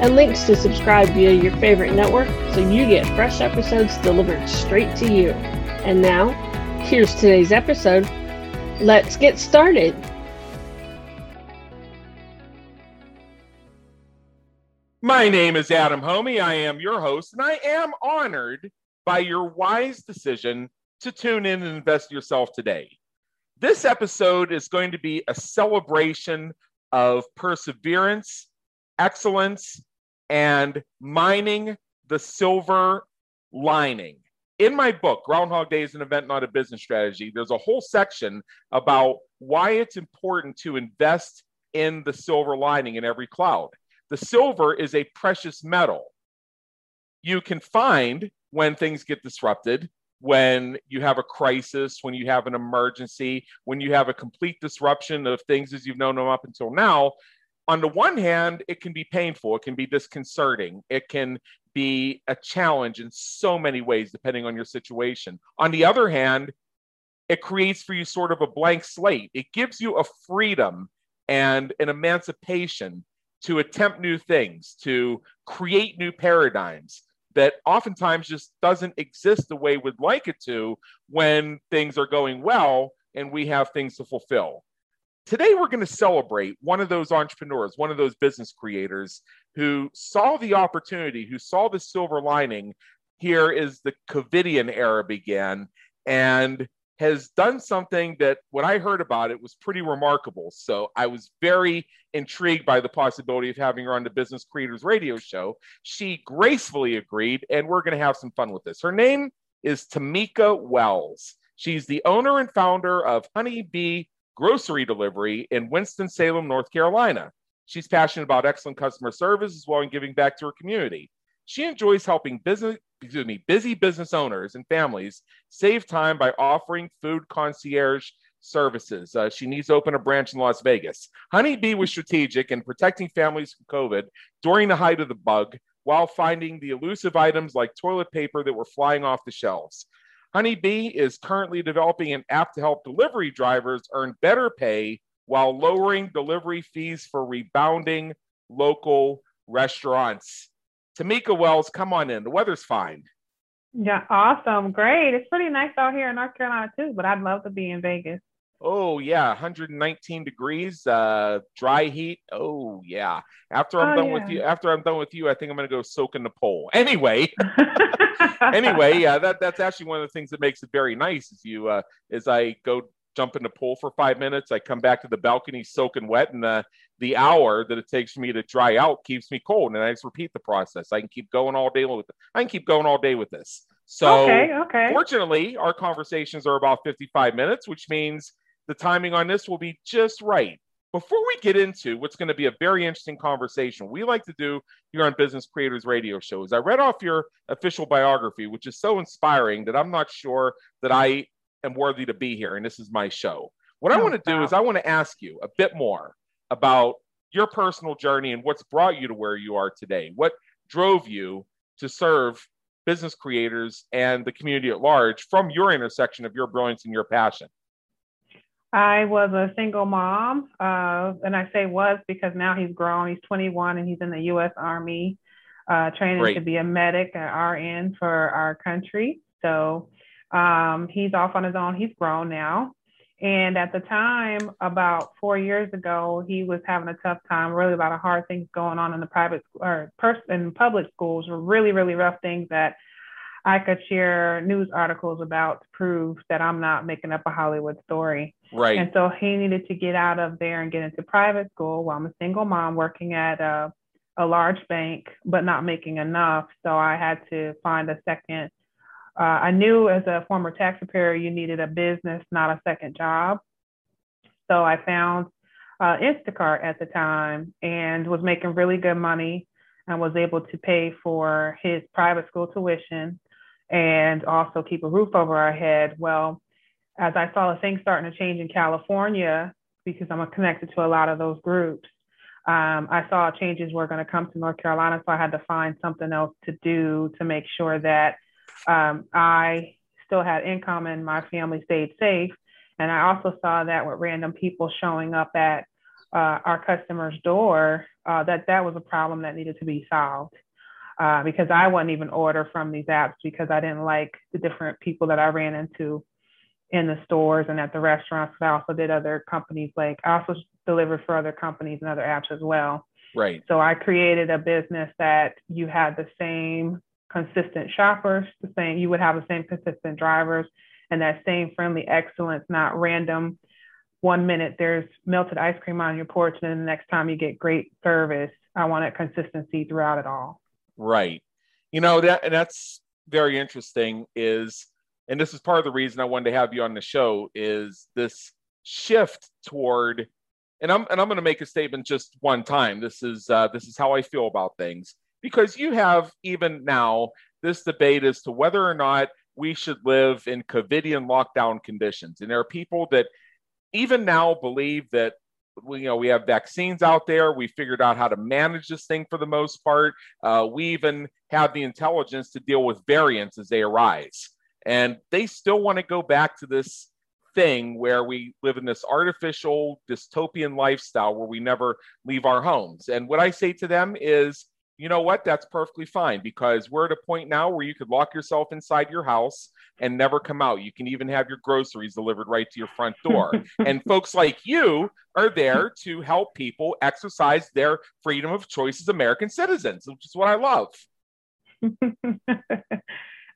and links to subscribe via your favorite network so you get fresh episodes delivered straight to you. And now, here's today's episode. Let's get started. My name is Adam Hommey. I am your host, and I am honored by your wise decision to tune in and invest yourself today. This episode is going to be a celebration of perseverance, excellence, and mining the silver lining. In my book, Groundhog Day is an event, not a business strategy, there's a whole section about why it's important to invest in the silver lining in every cloud. The silver is a precious metal. You can find when things get disrupted, when you have a crisis, when you have an emergency, when you have a complete disruption of things as you've known them up until now, on the one hand, it can be painful, it can be disconcerting, it can be a challenge in so many ways, depending on your situation. On the other hand, it creates for you sort of a blank slate. It gives you a freedom and an emancipation to attempt new things, to create new paradigms that oftentimes just doesn't exist the way we'd like it to when things are going well and we have things to fulfill. Today, we're going to celebrate one of those entrepreneurs, one of those business creators who saw the opportunity, who saw the silver lining here as the COVIDian era began, and has done something that when I heard about it was pretty remarkable. So I was very intrigued by the possibility of having her on the Business Creators Radio Show. She gracefully agreed, and we're going to have some fun with this. Her name is Tamika Wells. She's the owner and founder of Honey Bee grocery delivery in Winston-Salem, North Carolina. She's passionate about excellent customer service as well as giving back to her community. She enjoys helping business, excuse me, busy business owners and families save time by offering food concierge services. Uh, she needs to open a branch in Las Vegas. Honeybee was strategic in protecting families from COVID during the height of the bug while finding the elusive items like toilet paper that were flying off the shelves. Honeybee is currently developing an app to help delivery drivers earn better pay while lowering delivery fees for rebounding local restaurants. Tamika Wells, come on in. The weather's fine. Yeah, awesome. Great. It's pretty nice out here in North Carolina too, but I'd love to be in Vegas. Oh yeah, 119 degrees, uh, dry heat. Oh yeah. After I'm oh, done yeah. with you, after I'm done with you, I think I'm gonna go soak in the pool. Anyway, anyway, yeah, that that's actually one of the things that makes it very nice. Is you, uh, as I go jump in the pool for five minutes, I come back to the balcony soaking wet, and the the hour that it takes for me to dry out keeps me cold, and I just repeat the process. I can keep going all day with it. I can keep going all day with this. So, okay, okay. Fortunately, our conversations are about 55 minutes, which means the timing on this will be just right. Before we get into what's going to be a very interesting conversation, we like to do here on Business Creators Radio Show shows. I read off your official biography, which is so inspiring that I'm not sure that I am worthy to be here, and this is my show. What I oh, want to do is I want to ask you a bit more about your personal journey and what's brought you to where you are today. What drove you to serve business creators and the community at large from your intersection of your brilliance and your passion? I was a single mom, uh, and I say was because now he's grown. He's 21 and he's in the U.S. Army, uh, training Great. to be a medic, an RN for our country. So um, he's off on his own. He's grown now. And at the time, about four years ago, he was having a tough time. Really, a lot of hard things going on in the private or pers- in public schools. Really, really rough things that I could share news articles about to prove that I'm not making up a Hollywood story. Right. And so he needed to get out of there and get into private school while I'm a single mom working at a, a large bank, but not making enough. So I had to find a second. Uh, I knew as a former tax preparer, you needed a business, not a second job. So I found uh, Instacart at the time and was making really good money and was able to pay for his private school tuition and also keep a roof over our head. Well, as I saw the things starting to change in California, because I'm connected to a lot of those groups, um, I saw changes were going to come to North Carolina. So I had to find something else to do to make sure that um, I still had income and my family stayed safe. And I also saw that with random people showing up at uh, our customer's door, uh, that that was a problem that needed to be solved. Uh, because I wouldn't even order from these apps because I didn't like the different people that I ran into in the stores and at the restaurants. I also did other companies like I also delivered for other companies and other apps as well. Right. So I created a business that you had the same consistent shoppers, the same you would have the same consistent drivers and that same friendly excellence, not random. One minute there's melted ice cream on your porch, and then the next time you get great service. I wanted consistency throughout it all. Right. You know that and that's very interesting. Is and this is part of the reason I wanted to have you on the show is this shift toward and I'm and I'm going to make a statement just one time. This is uh, this is how I feel about things because you have even now this debate as to whether or not we should live in COVIDian lockdown conditions, and there are people that even now believe that we, you know we have vaccines out there. We figured out how to manage this thing for the most part. Uh, we even have the intelligence to deal with variants as they arise, and they still want to go back to this thing where we live in this artificial dystopian lifestyle where we never leave our homes. And what I say to them is, you know what? That's perfectly fine because we're at a point now where you could lock yourself inside your house and never come out. You can even have your groceries delivered right to your front door. and folks like you are there to help people exercise their freedom of choice as American citizens, which is what I love.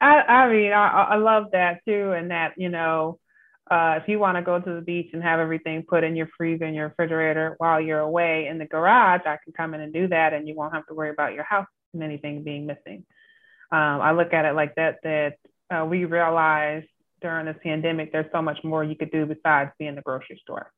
I, I mean, I, I love that too. And that, you know, uh, if you want to go to the beach and have everything put in your freezer and your refrigerator while you're away in the garage, I can come in and do that, and you won't have to worry about your house and anything being missing. Um, I look at it like that. That uh, we realize during this pandemic, there's so much more you could do besides be in the grocery store.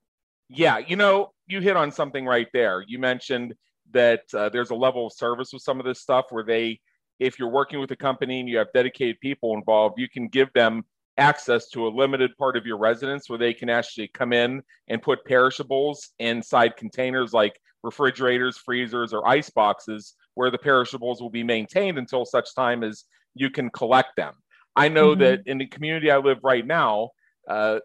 Yeah, you know, you hit on something right there. You mentioned that uh, there's a level of service with some of this stuff where they, if you're working with a company and you have dedicated people involved, you can give them access to a limited part of your residence where they can actually come in and put perishables inside containers like refrigerators, freezers, or ice boxes where the perishables will be maintained until such time as you can collect them. I know mm-hmm. that in the community I live right now, uh,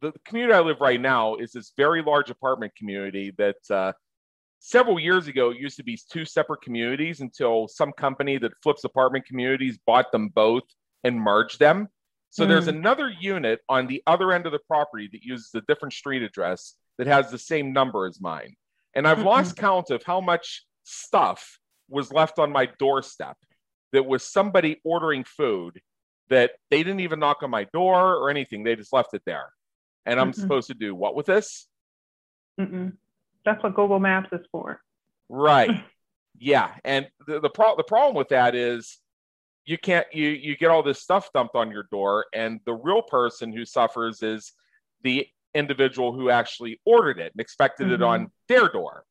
the community I live right now is this very large apartment community that uh, several years ago it used to be two separate communities until some company that flips apartment communities bought them both and merged them. So mm. there's another unit on the other end of the property that uses a different street address that has the same number as mine. And I've mm-hmm. lost count of how much stuff was left on my doorstep that was somebody ordering food that they didn't even knock on my door or anything. They just left it there. And I'm mm supposed to do what with this? Mm-mm. That's what Google Maps is for. Right. yeah. And the, the, pro- the problem with that is you can't you you get all this stuff dumped on your door and the real person who suffers is the individual who actually ordered it and expected mm-hmm. it on mm-hmm. their door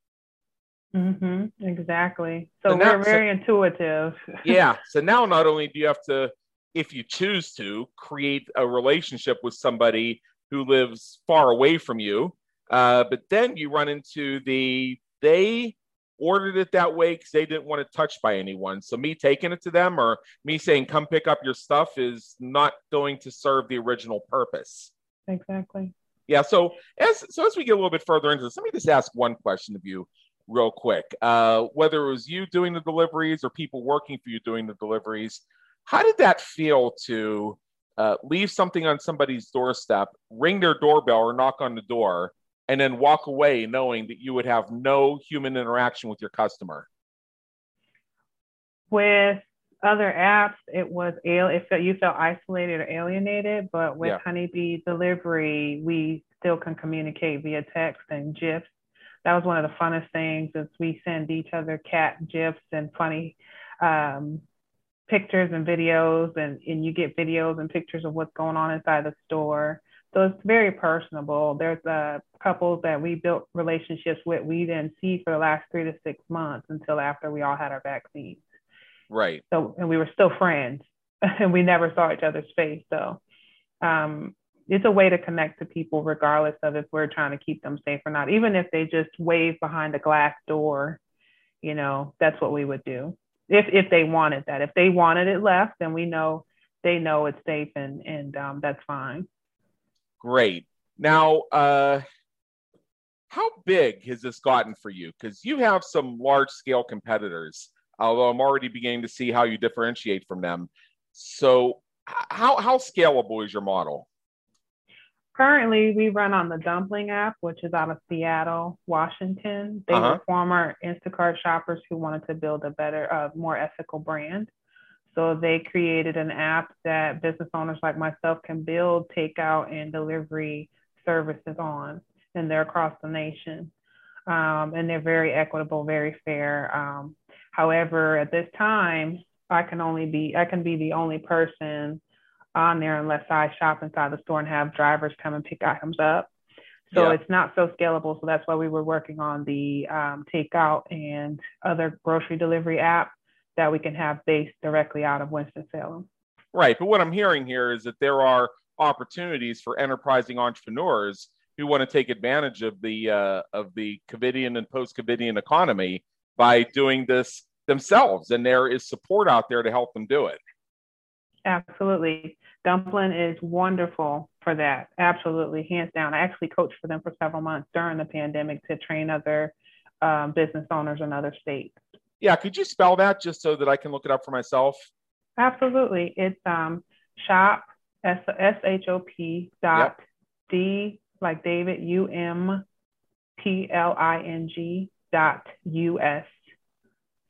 mm-hmm. exactly so, so we're very so, intuitive yeah so now not only do you have to if you choose to create a relationship with somebody who lives far away from you uh, but then you run into the they ordered it that way because they didn't want it touched by anyone. So me taking it to them or me saying, come pick up your stuff is not going to serve the original purpose. Exactly. Yeah. So as so as we get a little bit further into this, let me just ask one question of you real quick. Uh, whether it was you doing the deliveries or people working for you doing the deliveries, how did that feel to uh, leave something on somebody's doorstep, ring their doorbell or knock on the door, and then walk away knowing that you would have no human interaction with your customer? With other apps, it was it felt you felt isolated or alienated, but with yeah. Honeybee Delivery, we still can communicate via text and GIFs. That was one of the funnest things is we send each other cat GIFs and funny um, pictures and videos, and, and you get videos and pictures of what's going on inside the store So it's very personable. There's a couple that we built relationships with we didn't see for the last three to six months until after we all had our vaccines. Right. So and we were still friends and we never saw each other's face. So um, it's a way to connect to people regardless of if we're trying to keep them safe or not. Even if they just wave behind a glass door, you know, that's what we would do. If if they wanted that. If they wanted it left, then we know they know it's safe and and um, that's fine. Great. Now, uh, how big has this gotten for you? Because you have some large scale competitors, although I'm already beginning to see how you differentiate from them. So, how, how scalable is your model? Currently, we run on the Dumpling app, which is out of Seattle, Washington. They uh-huh. were former Instacart shoppers who wanted to build a better, uh, more ethical brand. So they created an app that business owners like myself can build takeout and delivery services on, and they're across the nation. Um, and they're very equitable, very fair. Um, however, at this time, I can only be I can be the only person on there unless I shop inside the store and have drivers come and pick items up. So yeah. it's not so scalable. So that's why we were working on the um, takeout and other grocery delivery app that we can have based directly out of Winston-Salem. Right. But what I'm hearing here is that there are opportunities for enterprising entrepreneurs who want to take advantage of the uh, of the COVIDian and post-COVIDian economy by doing this themselves, and there is support out there to help them do it. Absolutely, Dumpling is wonderful for that. Absolutely, hands down. I actually coached for them for several months during the pandemic to train other um, business owners in other states. Yeah, could you spell that just so that I can look it up for myself? Absolutely. It's um, shop, S H O P dot yep. D like David, U M P L I N G dot U S.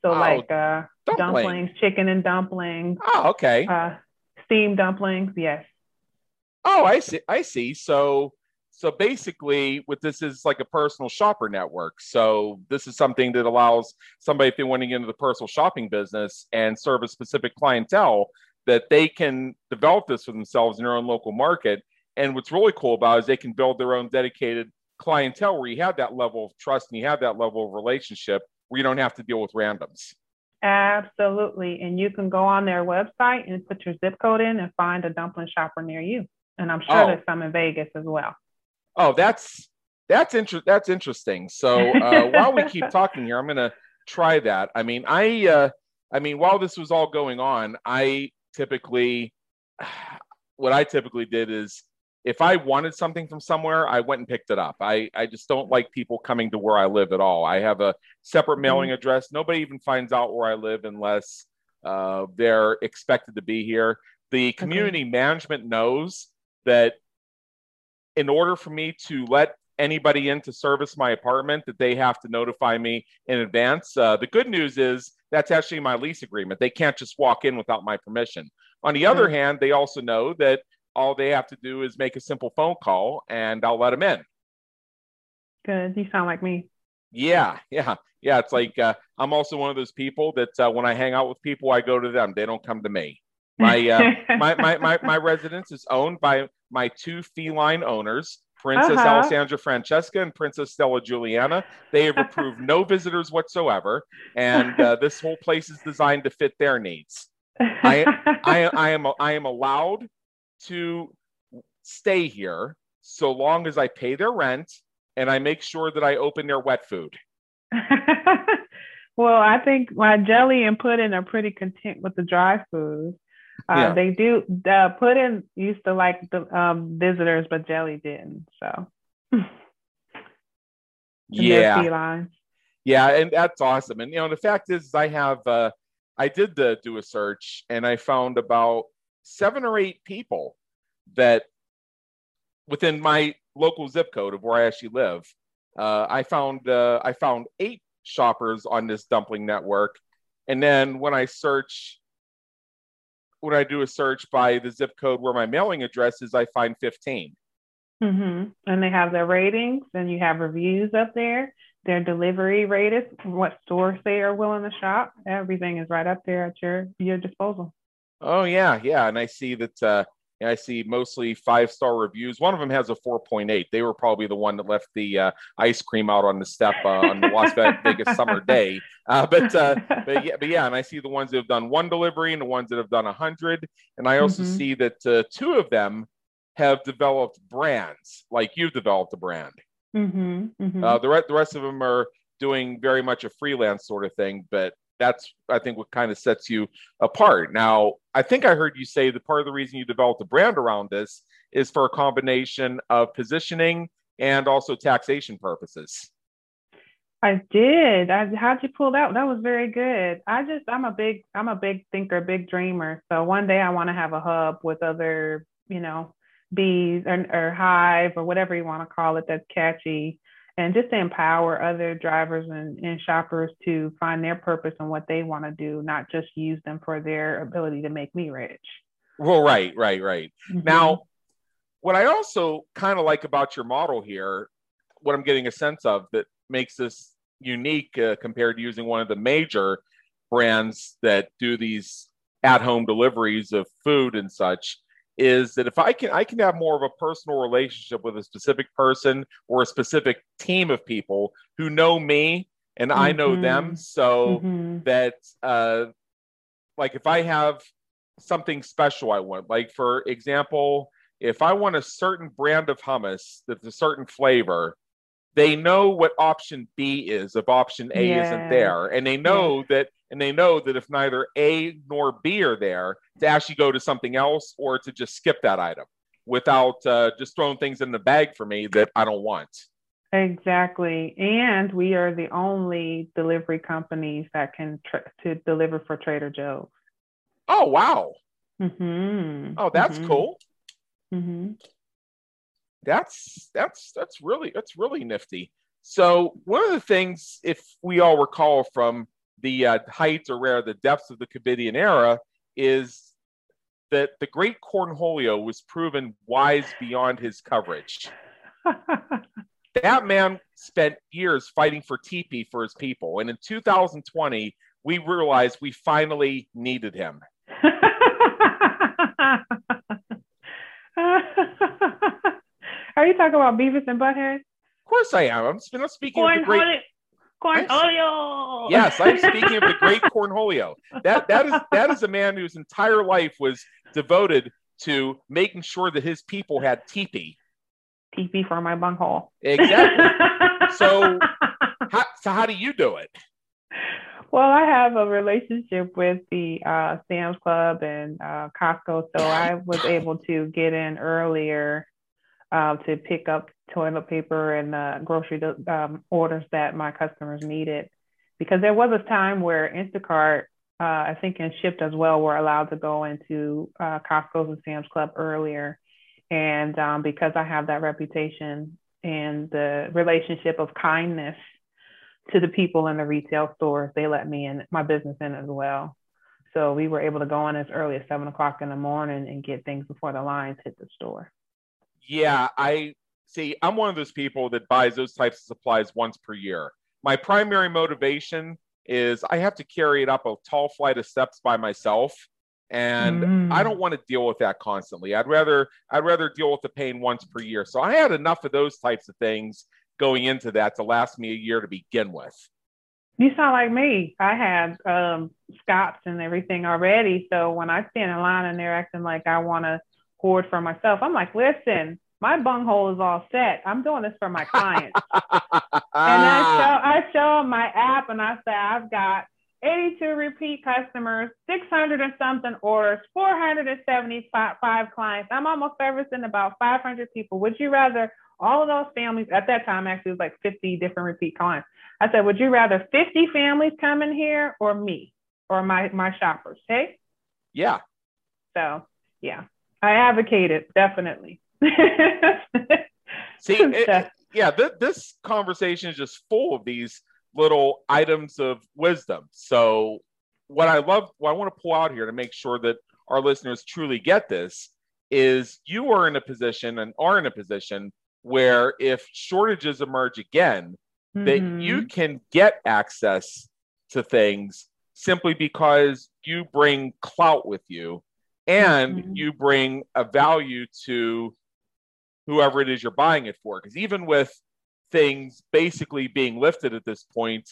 So, oh, like uh, dumpling. dumplings, chicken and dumplings. Oh, okay. Uh, steamed dumplings, yes. Oh, I see. I see. So, so basically, what this is like a personal shopper network. So this is something that allows somebody if they want to get into the personal shopping business and serve a specific clientele that they can develop this for themselves in their own local market. And what's really cool about it is they can build their own dedicated clientele where you have that level of trust and you have that level of relationship where you don't have to deal with randoms. Absolutely. And you can go on their website and put your zip code in and find a dumpling shopper near you. And I'm sure oh. there's some in Vegas as well. Oh, that's that's inter- that's interesting. So uh, while we keep talking here, I'm gonna try that. I mean, I uh, I mean, while this was all going on, I typically what I typically did is if I wanted something from somewhere, I went and picked it up. I, I just don't like people coming to where I live at all. I have a separate mm-hmm. mailing address. Nobody even finds out where I live unless uh, they're expected to be here. The community okay. management knows that in order for me to let anybody in to service my apartment that they have to notify me in advance. Uh, the good news is that's actually my lease agreement. They can't just walk in without my permission. On the other hand, they also know that all they have to do is make a simple phone call and I'll let them in. Good. You sound like me. Yeah, yeah, yeah. It's like uh, I'm also one of those people that uh, when I hang out with people, I go to them. They don't come to me. My, uh, my, my, my, my residence is owned by my two feline owners, Princess uh-huh. Alessandra Francesca and Princess Stella Juliana. They have approved no visitors whatsoever, and uh, this whole place is designed to fit their needs. I, I, I am I am allowed to stay here so long as I pay their rent and I make sure that I open their wet food. well, I think my jelly and pudding are pretty content with the dry food. Uh, yeah. They do. The pudding used to like the um, visitors, but jelly didn't. So. yeah. Yeah, and that's awesome. And you know, the fact is, I have. Uh, I did the, do a search, and I found about seven or eight people that within my local zip code of where I actually live. Uh, I found uh, I found eight shoppers on this dumpling network, and then when I search when I do a search by the zip code where my mailing address is, I find 15. Mm-hmm. And they have their ratings, and you have reviews up there, their delivery rated, what stores they are willing to shop. Everything is right up there at your your disposal. Oh yeah, yeah, and I see that uh, and I see mostly five star reviews. One of them has a 4.8. They were probably the one that left the uh, ice cream out on the step uh, on the Las Vegas summer day. Uh, but uh, but yeah, but yeah, and I see the ones that have done one delivery and the ones that have done a hundred, and I also mm-hmm. see that uh, two of them have developed brands, like you've developed a brand. Mm-hmm. Mm-hmm. Uh, the, re- the rest of them are doing very much a freelance sort of thing, but that's I think what kind of sets you apart. Now, I think I heard you say that part of the reason you developed a brand around this is for a combination of positioning and also taxation purposes. I did. I, how'd you pull that? That was very good. I just I'm a big I'm a big thinker, big dreamer. So one day I want to have a hub with other, you know, bees or, or hive or whatever you want to call it that's catchy and just to empower other drivers and, and shoppers to find their purpose and what they want to do, not just use them for their ability to make me rich. Well, right, right, right. Mm-hmm. Now, what I also kind of like about your model here, what I'm getting a sense of that makes this unique uh, compared to using one of the major brands that do these at home deliveries of food and such is that if I can I can have more of a personal relationship with a specific person or a specific team of people who know me and mm-hmm. I know them mm-hmm. so mm-hmm. that uh like if I have something special I want like for example if I want a certain brand of hummus that's a certain flavor they know what option B is if option A yeah. isn't there and they know yeah. that and they know that if neither A nor B are there, to actually go to something else or to just skip that item without uh, just throwing things in the bag for me that I don't want. Exactly, and we are the only delivery companies that can tra- to deliver for Trader Joe's. Oh wow! Mm-hmm. Oh, that's mm-hmm. cool. Mm-hmm. That's that's that's really that's really nifty. So one of the things, if we all recall from the uh, height or where the depths of the Covidian era is that the great Cornholio was proven wise beyond his coverage. that man spent years fighting for TP for his people. And in 2020, we realized we finally needed him. Are you talking about Beavis and Butthead? Of course I am. I'm, speaking of the great. Cornholio. Yes, I'm speaking of the great Cornholio. That that is that is a man whose entire life was devoted to making sure that his people had teepee. Teepee for my bunghole. Exactly. so, how, so how do you do it? Well, I have a relationship with the uh, Sam's Club and uh, Costco, so I was able to get in earlier uh, to pick up toilet paper and uh, grocery um, orders that my customers needed. Because there was a time where Instacart, uh, I think, and Shipt as well, were allowed to go into uh, Costco's and Sam's Club earlier. And um, because I have that reputation and the relationship of kindness to the people in the retail stores, they let me in my business in as well. So we were able to go in as early as seven o'clock in the morning and get things before the lines hit the store. Yeah, I see. I'm one of those people that buys those types of supplies once per year. My primary motivation is I have to carry it up a tall flight of steps by myself and mm. I don't want to deal with that constantly. I'd rather I'd rather deal with the pain once per year. So I had enough of those types of things going into that to last me a year to begin with. You sound like me. I had um, Scots and everything already. So when I stand in line and they're acting like I want to hoard for myself. I'm like, listen, my bunghole is all set. I'm doing this for my clients. and I show I show them my app and I say I've got 82 repeat customers, 600 and something orders, 475 clients. I'm almost servicing about 500 people. Would you rather all of those families at that time actually was like 50 different repeat clients. I said, would you rather 50 families come in here or me or my my shoppers? Hey. Yeah. So yeah. I advocate it definitely. See, it, yeah, th- this conversation is just full of these little items of wisdom. So, what I love, what I want to pull out here to make sure that our listeners truly get this is you are in a position and are in a position where if shortages emerge again, mm-hmm. that you can get access to things simply because you bring clout with you and mm-hmm. you bring a value to whoever it is you're buying it for. Because even with things basically being lifted at this point,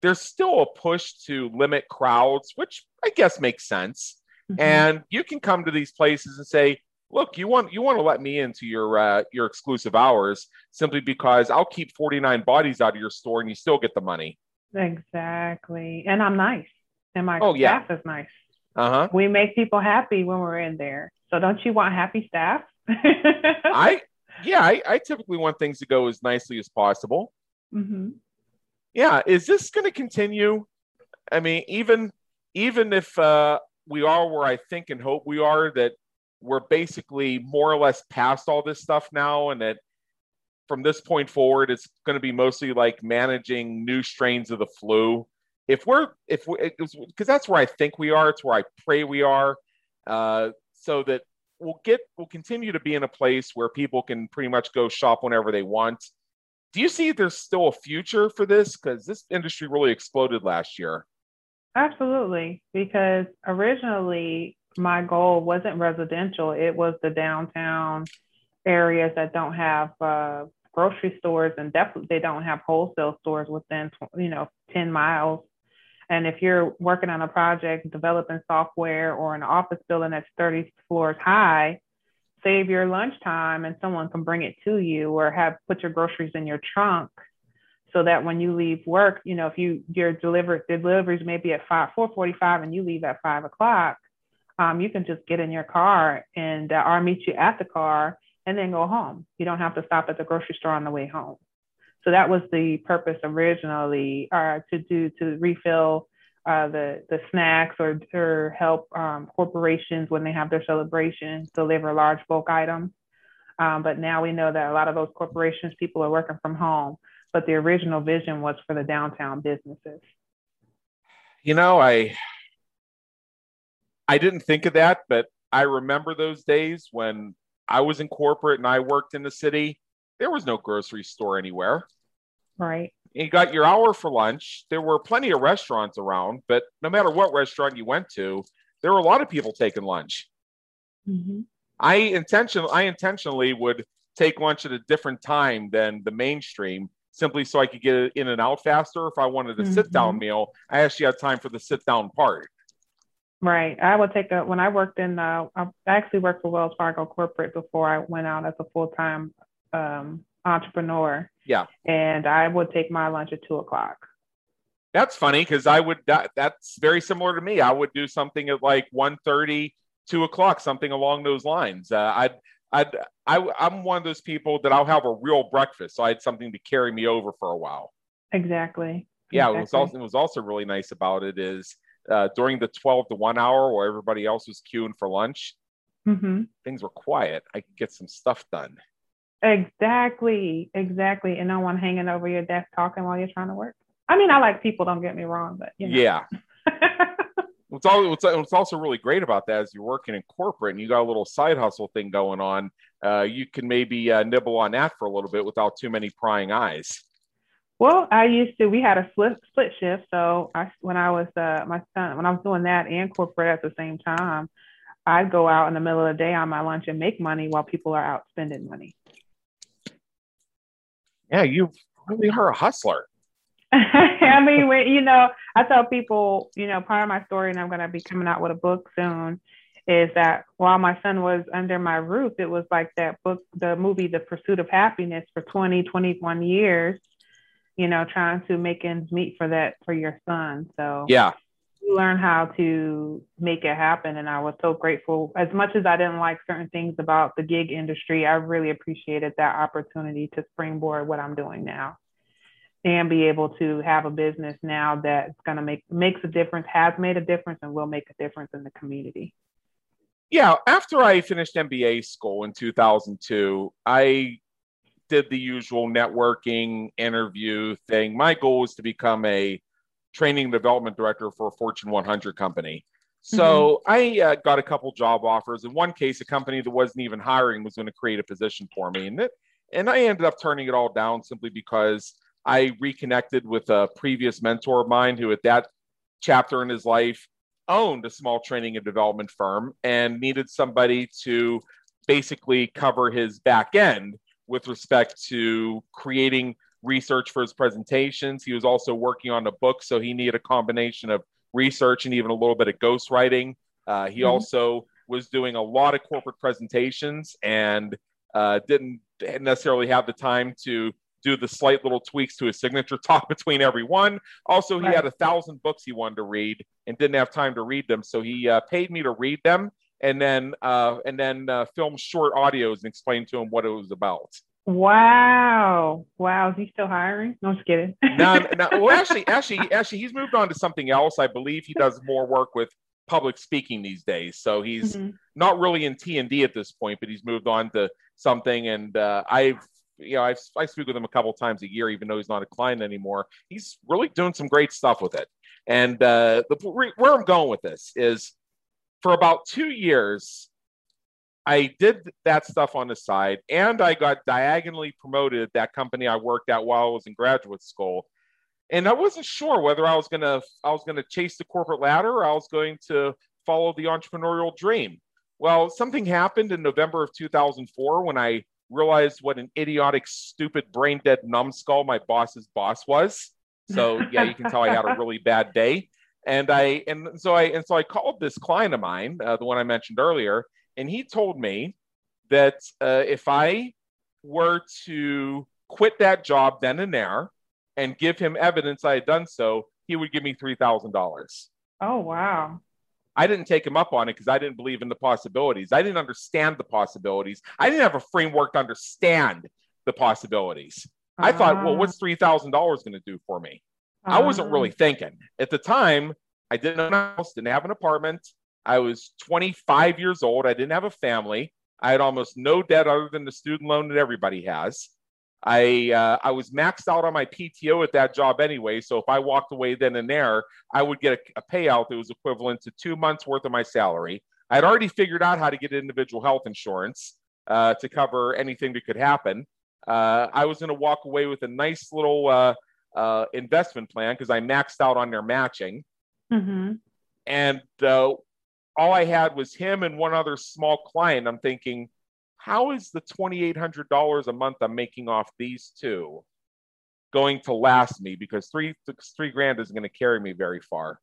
there's still a push to limit crowds, which I guess makes sense. Mm-hmm. And you can come to these places and say, look, you want you want to let me into your uh, your exclusive hours simply because I'll keep 49 bodies out of your store and you still get the money. Exactly. And I'm nice. And my oh, staff yeah. is nice. Uh-huh. We make people happy when we're in there. So don't you want happy staff? I yeah, I, I, typically want things to go as nicely as possible. Mm-hmm. Yeah, is this going to continue? I mean, even even if uh, we are where I think and hope we are, that we're basically more or less past all this stuff now, and that from this point forward, it's going to be mostly like managing new strains of the flu. If we're if we because that's where I think we are, it's where I pray we are, uh, so that we'll get we'll continue to be in a place where people can pretty much go shop whenever they want. Do you see there's still a future for this? Because this industry really exploded last year. Absolutely, because originally my goal wasn't residential; it was the downtown areas that don't have uh, grocery stores and definitely they don't have wholesale stores within you know 10 miles and if you're working on a project developing software or an office building that's 30 floors high save your lunchtime and someone can bring it to you or have put your groceries in your trunk so that when you leave work you know if you your deliver deliveries maybe at 5 445 and you leave at 5 o'clock um, you can just get in your car and uh, or meet you at the car and then go home. You don't have to stop at the grocery store on the way home. So that was the purpose originally, uh, to do to refill uh, the the snacks or or help um, corporations when they have their celebrations deliver large bulk items. Um, but now we know that a lot of those corporations, people are working from home. But the original vision was for the downtown businesses. You know, I I didn't think of that, but I remember those days when I was in corporate and I worked in the city, there was no grocery store anywhere. Right. You got your hour for lunch. There were plenty of restaurants around, but no matter what restaurant you went to, there were a lot of people taking lunch. Mm-hmm. I intention I intentionally would take lunch at a different time than the mainstream simply so I could get it in and out faster. If I wanted a mm-hmm. sit down meal, I actually had time for the sit down part. Right. I would take a when I worked in uh, I actually worked for Wells Fargo corporate before I went out as a full time um, entrepreneur. Yeah. And I would take my lunch at two o'clock. That's funny because I would that that's very similar to me. I would do something at like 1.30, 2 o'clock, something along those lines. Uh, I'd I'd I, I'm one of those people that I'll have a real breakfast, so I had something to carry me over for a while. Exactly. Yeah, exactly. it was also it was also really nice about it is uh, during the 12 to 1 hour where everybody else was queuing for lunch, mm-hmm. things were quiet. I could get some stuff done. Exactly, exactly. And no one hanging over your desk talking while you're trying to work. I mean, I like people, don't get me wrong, but you know. Yeah. what's, all, what's, what's also really great about that is you're working in corporate and you got a little side hustle thing going on. Uh, you can maybe uh, nibble on that for a little bit without too many prying eyes. Well, I used to. We had a split split shift, so I when I was uh, my son when I was doing that and corporate at the same time, I'd go out in the middle of the day on my lunch and make money while people are out spending money. Yeah, you really are a hustler. I mean, when, you know, I tell people, you know, part of my story, and I'm going to be coming out with a book soon, is that while my son was under my roof, it was like that book, the movie, The Pursuit of Happiness, for 20, 21 years you know, trying to make ends meet for that for your son. So yeah, learn how to make it happen. And I was so grateful. As much as I didn't like certain things about the gig industry, I really appreciated that opportunity to springboard what I'm doing now and be able to have a business now that's going to make makes a difference, has made a difference, and will make a difference in the community. Yeah, after I finished MBA school in 2002, I did the usual networking interview thing. My goal was to become a training development director for a Fortune 100 company. So mm-hmm. I uh, got a couple job offers. In one case, a company that wasn't even hiring was going to create a position for me, and it, and I ended up turning it all down simply because I reconnected with a previous mentor of mine who, at that chapter in his life, owned a small training and development firm and needed somebody to basically cover his back end with respect to creating research for his presentations. He was also working on a book, so he needed a combination of research and even a little bit of ghostwriting. Uh, he mm-hmm. also was doing a lot of corporate presentations and uh, didn't necessarily have the time to do the slight little tweaks to his signature talk between every one. Also, he right. had a thousand books he wanted to read and didn't have time to read them, so he uh, paid me to read them and then uh, and then uh, film short audios and explain to him what it was about. Wow! Wow! Is he still hiring? No, I'm just kidding. no, no. Well, actually, actually, actually, he's moved on to something else. I believe he does more work with public speaking these days. So he's mm-hmm. not really in T and D at this point, but he's moved on to something. And uh, I've you know I've, I speak with him a couple times a year, even though he's not a client anymore. He's really doing some great stuff with it. And uh, the, where I'm going with this is for about two years, I did that stuff on the side, and I got diagonally promoted at that company I worked at while I was in graduate school. And I wasn't sure whether I was gonna I was gonna chase the corporate ladder or I was going to follow the entrepreneurial dream. Well, something happened in November of 2004 when I realized what an idiotic, stupid, brain dead numbskull my boss's boss was. So yeah, you can tell I had a really bad day and I and so I and so I called this client of mine, uh, the one I mentioned earlier, and he told me that uh, if I were to quit that job then and there and give him evidence I had done so, he would give me three thousand dollars. Oh wow! I didn't take him up on it because I didn't believe in the possibilities. I didn't understand the possibilities. I didn't have a framework to understand the possibilities. Uh-huh. I thought, well, what's ah. three thousand dollars going to do for me? I wasn't really ah. thinking at the time. I didn't own a house, didn't have an apartment. I was 25 years old. I didn't have a family. I had almost no debt other than the student loan that everybody has. I uh, I was maxed out on my PTO at that job anyway. So if I walked away then and there, I would get a, a payout that was equivalent to two months worth of my salary. I had already figured out how to get individual health insurance uh, to cover anything that could happen. Uh, I was going to walk away with a nice little uh, uh, investment plan because I maxed out on their matching. Mm-hmm. And uh, all I had was him and one other small client. I'm thinking, how is the $2,800 a month I'm making off these two going to last me? Because three, three grand isn't going to carry me very far.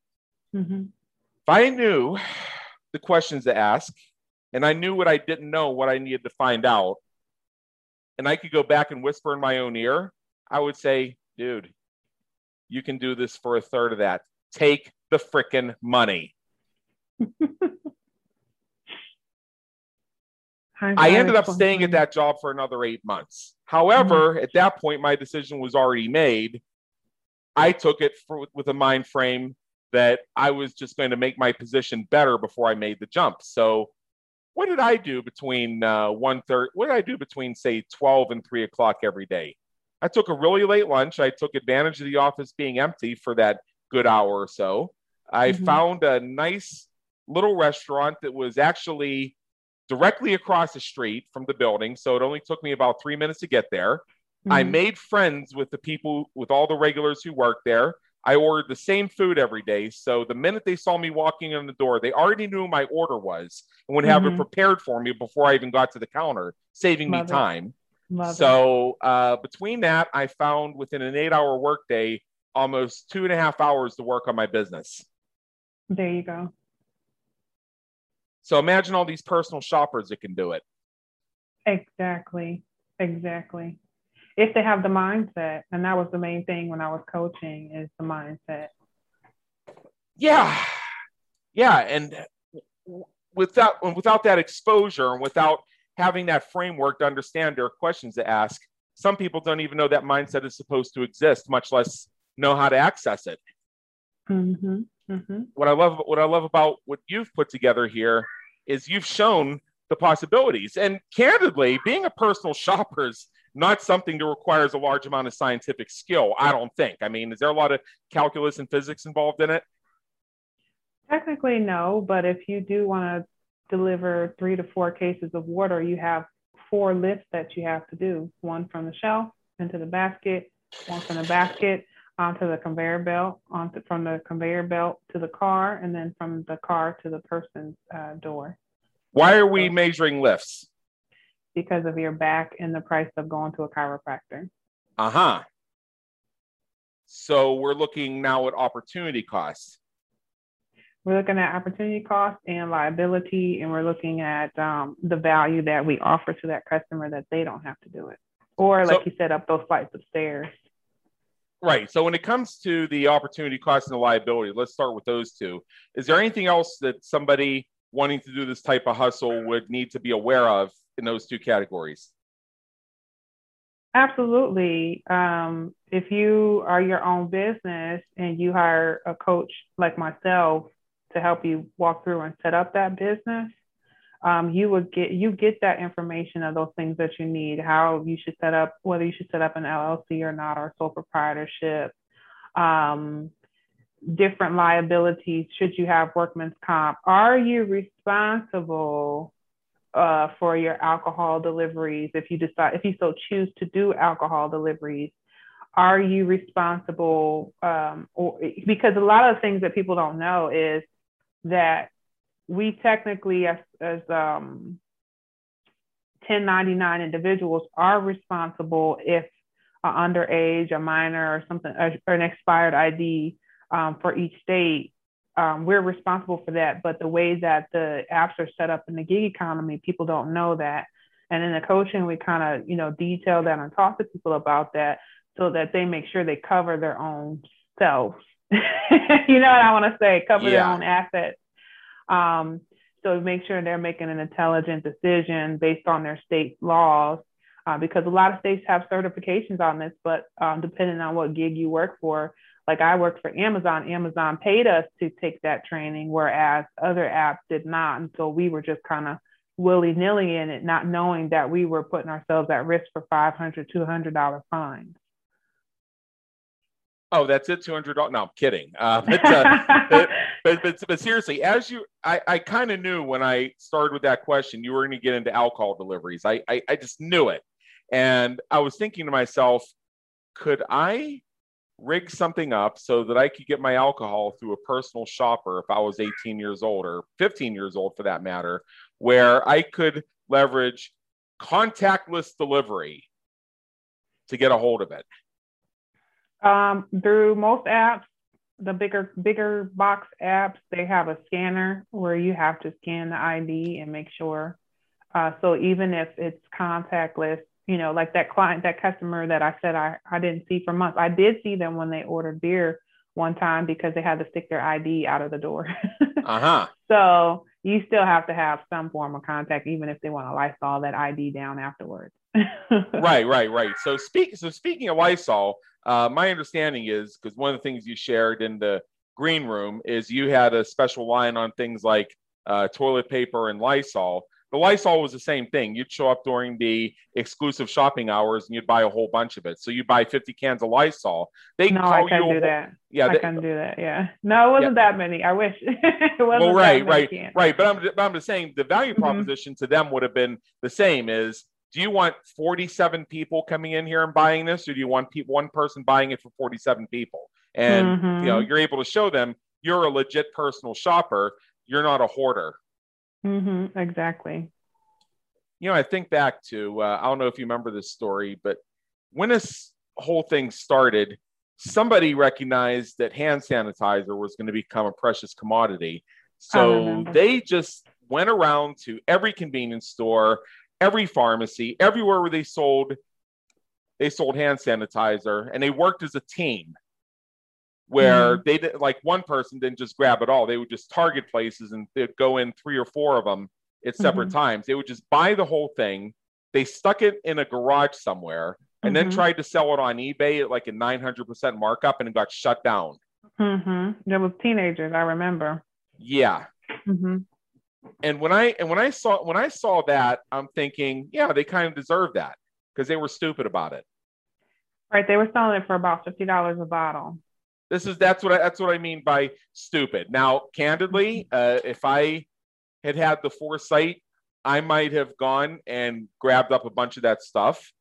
Mm-hmm. If I knew the questions to ask and I knew what I didn't know, what I needed to find out, and I could go back and whisper in my own ear, I would say, dude, you can do this for a third of that. Take the freaking money. I ended up staying at that job for another eight months. However, mm-hmm. at that point, my decision was already made. I took it for, with a mind frame that I was just going to make my position better before I made the jump. So, what did I do between uh, one third? What did I do between say twelve and three o'clock every day? I took a really late lunch. I took advantage of the office being empty for that good hour or so. I mm-hmm. found a nice little restaurant that was actually directly across the street from the building. So it only took me about three minutes to get there. Mm-hmm. I made friends with the people, with all the regulars who work there. I ordered the same food every day. So the minute they saw me walking in the door, they already knew my order was and would have mm-hmm. it prepared for me before I even got to the counter, saving Love me time. Love so uh, between that, I found within an eight-hour workday almost two and a half hours to work on my business. There you go. So imagine all these personal shoppers that can do it. Exactly. Exactly. If they have the mindset, and that was the main thing when I was coaching is the mindset. Yeah. Yeah. And without without that exposure and without having that framework to understand there are questions to ask. Some people don't even know that mindset is supposed to exist, much less know how to access it. Mm-hmm. Mm-hmm. What I love, what I love about what you've put together here is you've shown the possibilities. And candidly, being a personal shopper is not something that requires a large amount of scientific skill. I don't think. I mean, is there a lot of calculus and physics involved in it? Technically, no. But if you do want to deliver three to four cases of water, you have four lifts that you have to do one from the shelf into the basket, one from the basket onto the conveyor belt, onto from the conveyor belt to the car, and then from the car to the person's uh, door. Why are we measuring lifts? Because of your back and the price of going to a chiropractor. Uh huh. So we're looking now at opportunity costs. We're looking at opportunity cost and liability, and we're looking at um, the value that we offer to that customer that they don't have to do it. Or, like so, you said, up those flights of stairs. Right. So, when it comes to the opportunity cost and the liability, let's start with those two. Is there anything else that somebody wanting to do this type of hustle would need to be aware of in those two categories? Absolutely. Um, if you are your own business and you hire a coach like myself to help you walk through and set up that business, um, you would get you get that information of those things that you need, how you should set up, whether you should set up an LLC or not, or sole proprietorship, um, different liabilities. Should you have workman's comp? Are you responsible uh, for your alcohol deliveries if you decide if you so choose to do alcohol deliveries? Are you responsible? Um, or, because a lot of things that people don't know is that we technically, as, as um, 1099 individuals, are responsible if an underage, a minor, or something, or an expired ID um, for each state. Um, we're responsible for that. But the way that the apps are set up in the gig economy, people don't know that. And in the coaching, we kind of, you know, detail that and talk to people about that so that they make sure they cover their own selves. you know what I want to say? Cover yeah. their own assets um, so make sure they're making an intelligent decision based on their state laws, uh, because a lot of states have certifications on this, but um, depending on what gig you work for, like I worked for Amazon, Amazon paid us to take that training, whereas other apps did not. And so we were just kind of willy nilly in it, not knowing that we were putting ourselves at risk for $500, $200 fines. Oh, that's it, two hundred dollars. No, I'm kidding. Uh, but, uh, but, but, but, seriously, as you, I, I kind of knew when I started with that question, you were going to get into alcohol deliveries. I, I, I just knew it, and I was thinking to myself, could I rig something up so that I could get my alcohol through a personal shopper if I was 18 years old or 15 years old for that matter, where I could leverage contactless delivery to get a hold of it. Um, through most apps, the bigger bigger box apps, they have a scanner where you have to scan the ID and make sure. Uh, so even if it's contactless, you know, like that client, that customer that I said I, I didn't see for months, I did see them when they ordered beer one time because they had to stick their ID out of the door. uh huh. So you still have to have some form of contact, even if they want to Lysol that ID down afterwards. right, right, right. So speak. So speaking of Lysol, uh, my understanding is because one of the things you shared in the green room is you had a special line on things like uh, toilet paper and Lysol. The Lysol was the same thing. You'd show up during the exclusive shopping hours and you'd buy a whole bunch of it. So you buy 50 cans of Lysol. They no, I can't do that. Yeah, I they, can't do that. Yeah, no, it wasn't yeah. that many. I wish it wasn't. Well, right, right, cans. right. But I'm, but I'm just saying the value mm-hmm. proposition to them would have been the same. Is do you want 47 people coming in here and buying this or do you want pe- one person buying it for 47 people and mm-hmm. you know you're able to show them you're a legit personal shopper you're not a hoarder mm-hmm. exactly you know i think back to uh, i don't know if you remember this story but when this whole thing started somebody recognized that hand sanitizer was going to become a precious commodity so they just went around to every convenience store every pharmacy, everywhere where they sold, they sold hand sanitizer, and they worked as a team. Where mm. they did, like one person didn't just grab it all; they would just target places and they'd go in three or four of them at separate mm-hmm. times. They would just buy the whole thing. They stuck it in a garage somewhere, and mm-hmm. then tried to sell it on eBay at like a 900% markup, and it got shut down. Mm-hmm. There was teenagers, I remember. Yeah. Mm-hmm and when I and when I saw when I saw that, I'm thinking, yeah, they kind of deserve that because they were stupid about it. Right, they were selling it for about fifty dollars a bottle. This is that's what I, that's what I mean by stupid. Now, candidly, uh, if I had had the foresight, I might have gone and grabbed up a bunch of that stuff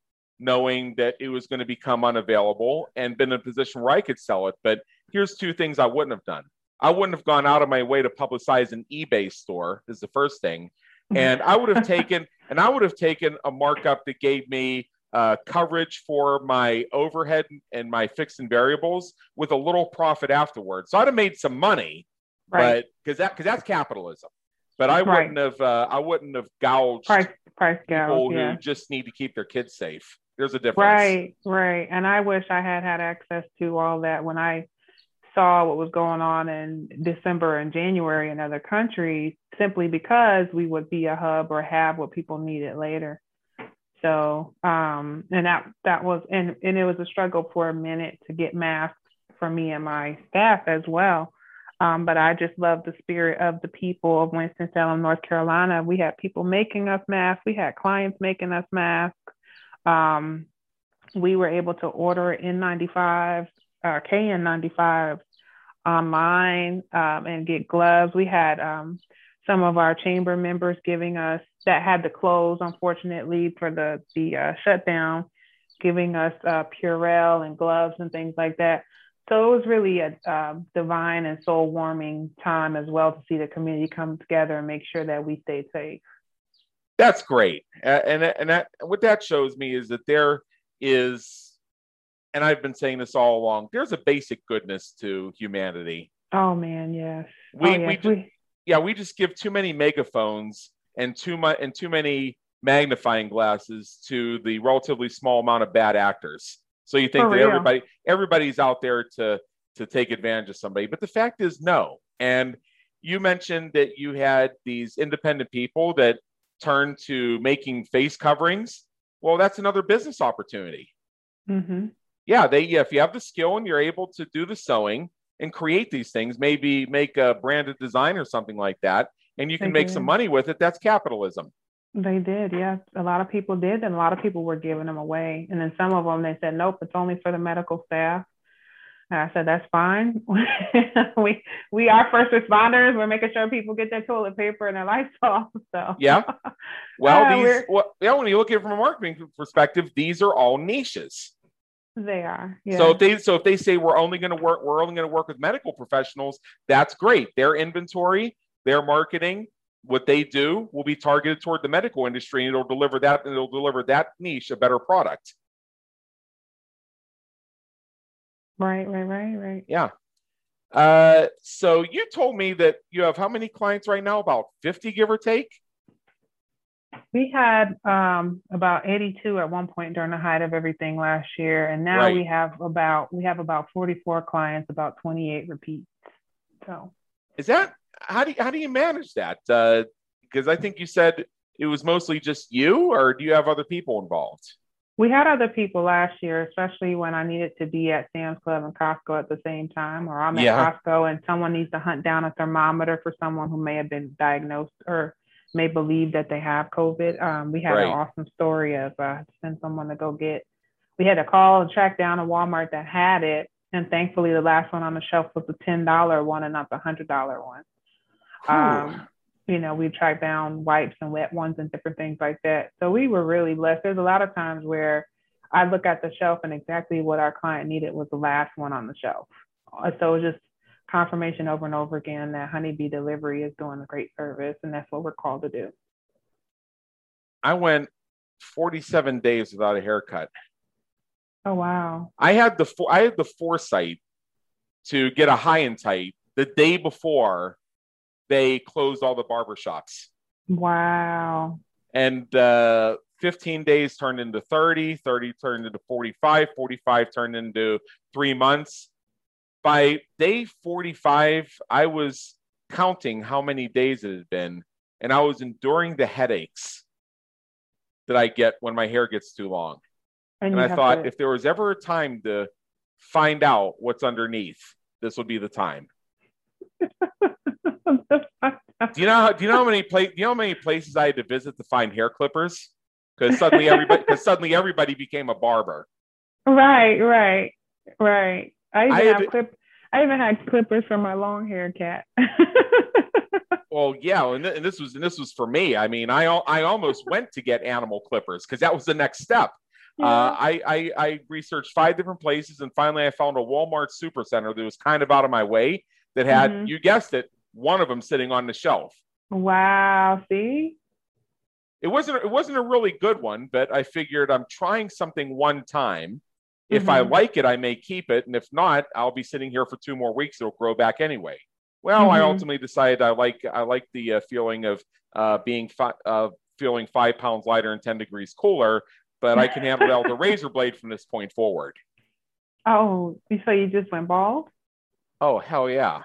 knowing that it was going to become unavailable and been in a position where I could sell it. But here's two things I wouldn't have done. I wouldn't have gone out of my way to publicize an eBay store, is the first thing. And I would have taken and I would have taken a markup that gave me uh, coverage for my overhead and my fixed and variables with a little profit afterwards. So I'd have made some money, right? But because that because that's capitalism. But I right. wouldn't have uh, I wouldn't have gouged price price gouge, people yeah. who just need to keep their kids safe. There's a difference. Right, right. And I wish I had had access to all that when I saw what was going on in December and January in other countries, simply because we would be a hub or have what people needed later. So, um, and that that was and and it was a struggle for a minute to get masks for me and my staff as well. Um, but I just love the spirit of the people of Winston-Salem, North Carolina. We had people making us masks. We had clients making us masks. Um, we were able to order N95 uh, KN95 online um, and get gloves. We had um, some of our chamber members giving us that had to close, unfortunately, for the the uh, shutdown, giving us uh, Purell and gloves and things like that. So it was really a uh, divine and soul warming time as well to see the community come together and make sure that we stay safe. That's great, and and that, what that shows me is that there is, and I've been saying this all along. There's a basic goodness to humanity. Oh man, yes. We oh, yes. we, yeah we just give too many megaphones and too much and too many magnifying glasses to the relatively small amount of bad actors. So you think For that real. everybody everybody's out there to to take advantage of somebody, but the fact is no. And you mentioned that you had these independent people that turn to making face coverings, well, that's another business opportunity. Mm-hmm. Yeah, they yeah, if you have the skill and you're able to do the sewing and create these things, maybe make a branded design or something like that, and you can they make did. some money with it. That's capitalism. They did, yeah. A lot of people did, and a lot of people were giving them away. And then some of them they said, nope, it's only for the medical staff. And I said, that's fine. we we are first responders. We're making sure people get their toilet paper and their lights off. So yeah. Well, uh, these well, yeah. When you look at it from a marketing perspective, these are all niches. They are. Yeah. So if they so if they say we're only going to work we're only going to work with medical professionals, that's great. Their inventory, their marketing, what they do will be targeted toward the medical industry, and it'll deliver that and it'll deliver that niche a better product. Right, right, right, right. Yeah. Uh, so you told me that you have how many clients right now? About 50, give or take? We had um, about 82 at one point during the height of everything last year, and now right. we have about we have about 44 clients, about 28 repeats. So is that how do you, how do you manage that? Because uh, I think you said it was mostly just you, or do you have other people involved? We had other people last year, especially when I needed to be at Sam's Club and Costco at the same time, or I'm at yeah. Costco and someone needs to hunt down a thermometer for someone who may have been diagnosed or may believe that they have COVID. Um, we had right. an awesome story of uh, send someone to go get. We had to call and track down a Walmart that had it, and thankfully the last one on the shelf was the ten dollar one and not the hundred dollar one. Um, you know, we tracked down wipes and wet ones and different things like that. So we were really blessed. There's a lot of times where I look at the shelf and exactly what our client needed was the last one on the shelf. Uh, so just confirmation over and over again that Honeybee Delivery is doing a great service, and that's what we're called to do. I went 47 days without a haircut. Oh wow! I had the I had the foresight to get a high and tight the day before they closed all the barbershops. Wow. And uh, 15 days turned into 30, 30 turned into 45, 45 turned into three months. By day 45, I was counting how many days it had been, and I was enduring the headaches that I get when my hair gets too long. And, and I thought to... if there was ever a time to find out what's underneath, this would be the time. do you know? How, do you know how many place? Do you know how many places I had to visit to find hair clippers? Because suddenly everybody, because suddenly everybody became a barber. Right, right, right. I even I have to, clip. I even had clippers for my long hair cat. well, yeah, and, th- and, this was and this was for me. I mean, I I almost went to get animal clippers because that was the next step. Yeah. Uh, I, I, I researched five different places, and finally, I found a Walmart Supercenter that was kind of out of my way that had, mm-hmm. you guessed it, one of them sitting on the shelf. Wow! See, it wasn't it wasn't a really good one, but I figured I'm trying something one time. If mm-hmm. I like it, I may keep it, and if not, I'll be sitting here for two more weeks. It'll grow back anyway. Well, mm-hmm. I ultimately decided I like I like the uh, feeling of uh, being fi- uh, feeling five pounds lighter and ten degrees cooler, but I can handle the razor blade from this point forward. Oh, so you just went bald? Oh hell yeah!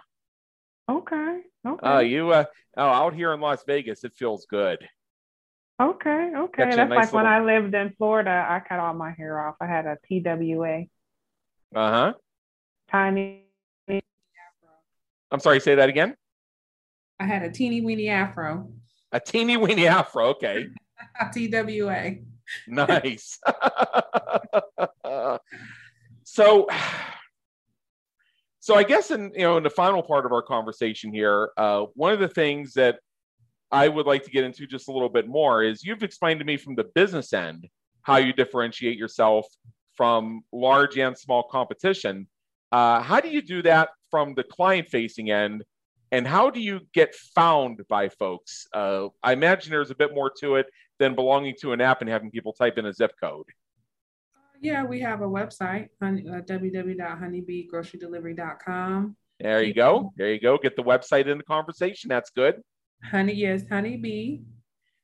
Okay. Okay. Uh, you uh, oh, out here in Las Vegas, it feels good. Okay, okay. That's nice like little... when I lived in Florida, I cut all my hair off. I had a TWA. Uh huh. Tiny. I'm sorry, say that again. I had a teeny weeny afro. A teeny weeny afro, okay. TWA. Nice. so, so I guess in you know in the final part of our conversation here, uh, one of the things that I would like to get into just a little bit more is you've explained to me from the business end how you differentiate yourself from large and small competition. Uh, how do you do that from the client facing end? And how do you get found by folks? Uh, I imagine there's a bit more to it than belonging to an app and having people type in a zip code. Yeah, we have a website, uh, www.honeybeegrocerydelivery.com. There you go. There you go. Get the website in the conversation. That's good. Honey, yes, honeybee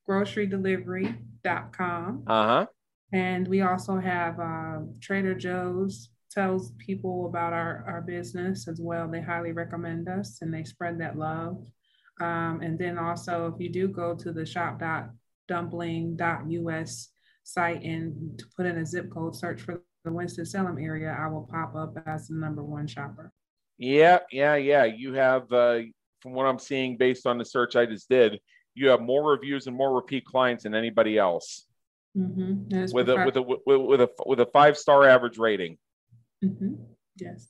grocerydelivery.com. Uh-huh. And we also have uh, Trader Joe's tells people about our, our business as well. They highly recommend us and they spread that love. Um, and then also, if you do go to the shop.dumpling.us site and to put in a zip code search for the Winston-Salem area, I will pop up as the number one shopper. Yeah, yeah, yeah. You have uh, from what I'm seeing based on the search I just did, you have more reviews and more repeat clients than anybody else. Mm-hmm. With, a, with a with a with a with a five star average rating. Mm-hmm. Yes.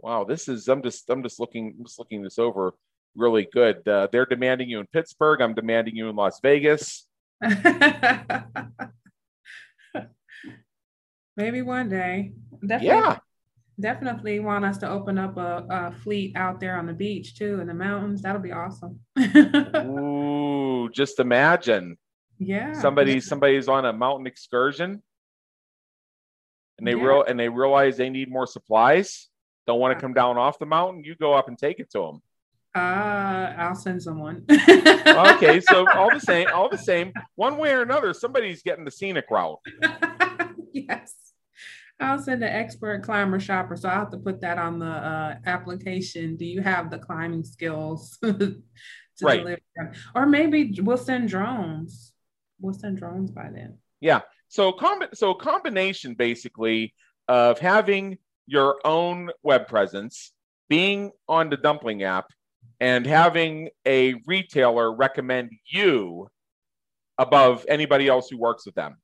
Wow, this is I'm just I'm just looking I'm just looking this over really good. Uh, they're demanding you in Pittsburgh. I'm demanding you in Las Vegas. Maybe one day. Definitely. Yeah definitely want us to open up a, a, fleet out there on the beach too in the mountains. That'll be awesome. Ooh just imagine. Yeah somebody somebody's on a mountain excursion and they yeah. real and they realize they need more supplies don't want to come down off the mountain you go up and take it to them uh i'll send someone. Okay so all the same all the same one way or another somebody's getting the scenic route. Yes I'll send an expert climber shopper. So I have to put that on the uh, application. Do you have the climbing skills to right. deliver? Or maybe we'll send drones. We'll send drones by then. Yeah. So combi- so combination basically of having your own web presence, being on the dumpling app, and having a retailer recommend you above anybody else who works with them.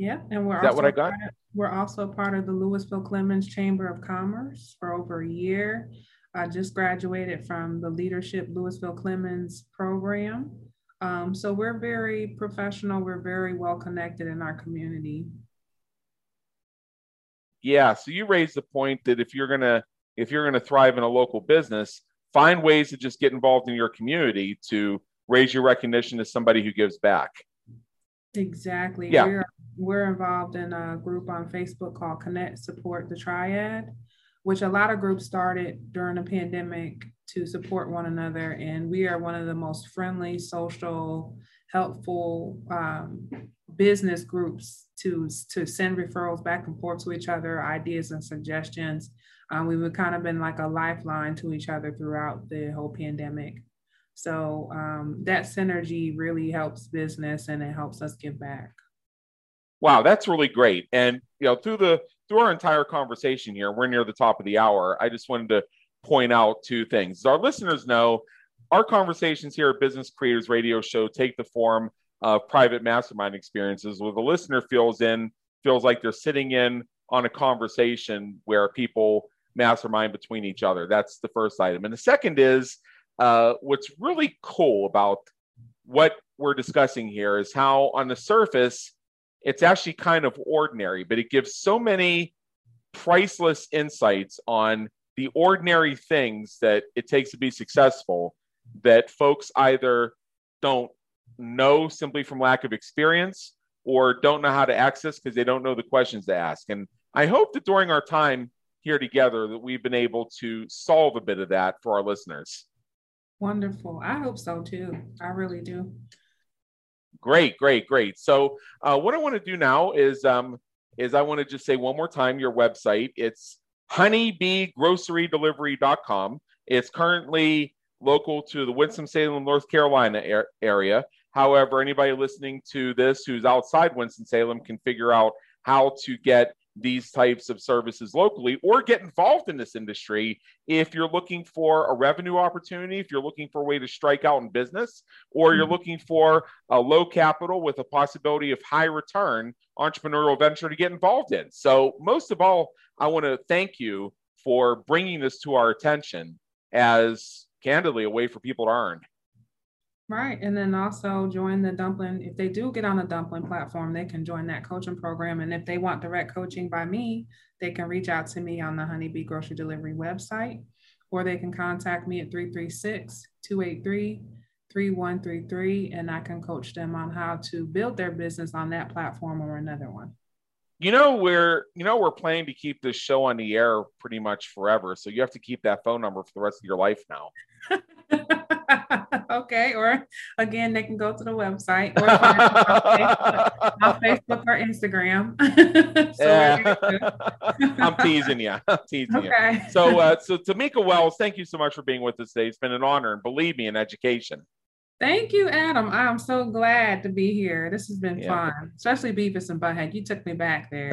Yeah, and we're Is that what I got? Of, we're also part of the Lewisville Clemmons Chamber of Commerce for over a year. I just graduated from the Leadership Lewisville Clemmons program. Um, so we're very professional. We're very well connected in our community. Yeah. So you raised the point that if you're gonna if you're gonna thrive in a local business, find ways to just get involved in your community to raise your recognition as somebody who gives back. Exactly. Yeah. We're, we're involved in a group on Facebook called Connect Support the Triad, which a lot of groups started during the pandemic to support one another. And we are one of the most friendly, social, helpful um, business groups to, to send referrals back and forth to each other, ideas and suggestions. Um, we've kind of been like a lifeline to each other throughout the whole pandemic. So um, that synergy really helps business and it helps us give back. Wow, that's really great. And you know, through the through our entire conversation here, we're near the top of the hour. I just wanted to point out two things. As our listeners know, our conversations here at Business Creators Radio Show take the form of private mastermind experiences where the listener feels in feels like they're sitting in on a conversation where people mastermind between each other. That's the first item. And the second is uh, what's really cool about what we're discussing here is how, on the surface, it's actually kind of ordinary, but it gives so many priceless insights on the ordinary things that it takes to be successful that folks either don't know simply from lack of experience or don't know how to access because they don't know the questions to ask. And I hope that during our time here together that we've been able to solve a bit of that for our listeners. Wonderful. I hope so too. I really do. Great, great, great. So, uh, what I want to do now is um, is I want to just say one more time your website. It's honeybeegrocerydelivery.com. It's currently local to the Winston-Salem, North Carolina area. However, anybody listening to this who's outside Winston-Salem can figure out how to get these types of services locally or get involved in this industry if you're looking for a revenue opportunity, if you're looking for a way to strike out in business, or you're mm-hmm. looking for a low capital with a possibility of high return entrepreneurial venture to get involved in. So, most of all, I want to thank you for bringing this to our attention as candidly a way for people to earn. Right. And then also join the dumpling. If they do get on the dumpling platform, they can join that coaching program. And if they want direct coaching by me, they can reach out to me on the Honeybee Grocery Delivery website, or they can contact me at 336 283 3133, and I can coach them on how to build their business on that platform or another one. You know, we're you know, we're planning to keep this show on the air pretty much forever. So you have to keep that phone number for the rest of your life now. okay. Or again, they can go to the website or on, Facebook, or Instagram. so yeah. I'm teasing you. I'm teasing okay. you. So, uh, so Tamika Wells, thank you so much for being with us today. It's been an honor, and believe me, in education. Thank you, Adam. I'm so glad to be here. This has been yeah. fun, especially Beavis and Butthead. You took me back there.